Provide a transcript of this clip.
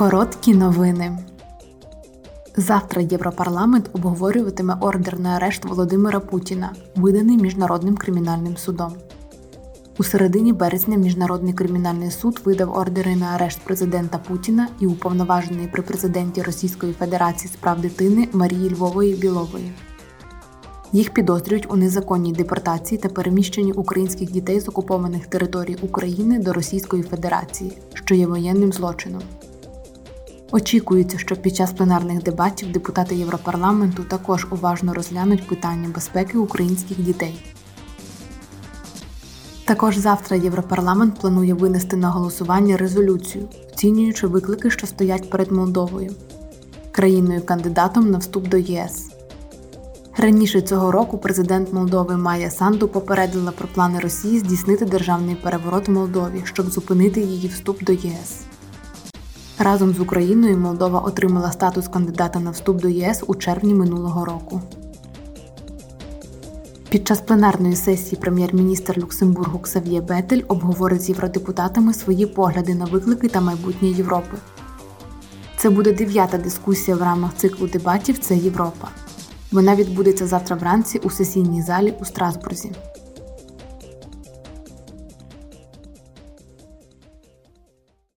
Короткі новини. Завтра Європарламент обговорюватиме ордер на арешт Володимира Путіна, виданий Міжнародним кримінальним судом. У середині березня Міжнародний кримінальний суд видав ордери на арешт президента Путіна і уповноваженої при президенті Російської Федерації з прав дитини Марії Львової Білової. Їх підозрюють у незаконній депортації та переміщенні українських дітей з окупованих територій України до Російської Федерації, що є воєнним злочином. Очікується, що під час пленарних дебатів депутати Європарламенту також уважно розглянуть питання безпеки українських дітей. Також завтра Європарламент планує винести на голосування резолюцію, оцінюючи виклики, що стоять перед Молдовою, країною кандидатом на вступ до ЄС. Раніше цього року президент Молдови Майя Санду попередила про плани Росії здійснити державний переворот в Молдові, щоб зупинити її вступ до ЄС. Разом з Україною Молдова отримала статус кандидата на вступ до ЄС у червні минулого року. Під час пленарної сесії прем'єр-міністр Люксембургу Ксав'є Бетель обговорить з євродепутатами свої погляди на виклики та майбутнє Європи. Це буде дев'ята дискусія в рамках циклу дебатів Це Європа. Вона відбудеться завтра вранці у сесійній залі у Страсбурзі.